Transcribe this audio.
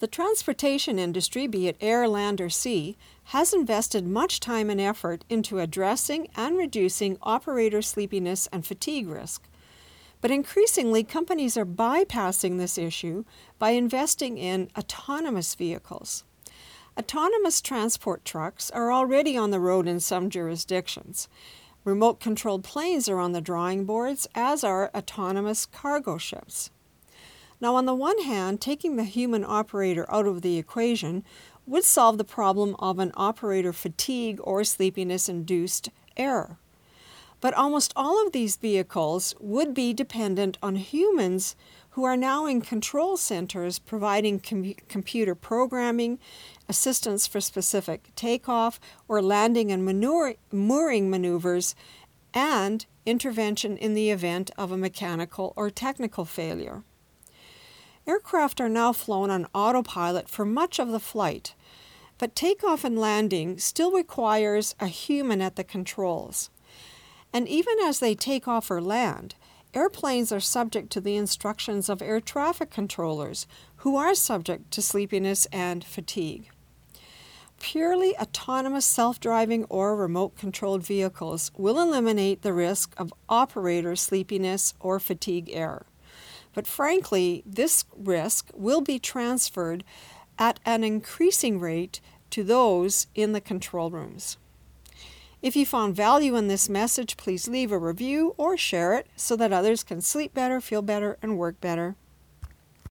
The transportation industry, be it air, land, or sea, has invested much time and effort into addressing and reducing operator sleepiness and fatigue risk. But increasingly, companies are bypassing this issue by investing in autonomous vehicles. Autonomous transport trucks are already on the road in some jurisdictions. Remote controlled planes are on the drawing boards, as are autonomous cargo ships. Now, on the one hand, taking the human operator out of the equation would solve the problem of an operator fatigue or sleepiness induced error. But almost all of these vehicles would be dependent on humans who are now in control centers providing com- computer programming, assistance for specific takeoff or landing and manure- mooring maneuvers, and intervention in the event of a mechanical or technical failure. Aircraft are now flown on autopilot for much of the flight, but takeoff and landing still requires a human at the controls. And even as they take off or land, airplanes are subject to the instructions of air traffic controllers, who are subject to sleepiness and fatigue. Purely autonomous self driving or remote controlled vehicles will eliminate the risk of operator sleepiness or fatigue error. But frankly, this risk will be transferred at an increasing rate to those in the control rooms. If you found value in this message, please leave a review or share it so that others can sleep better, feel better, and work better.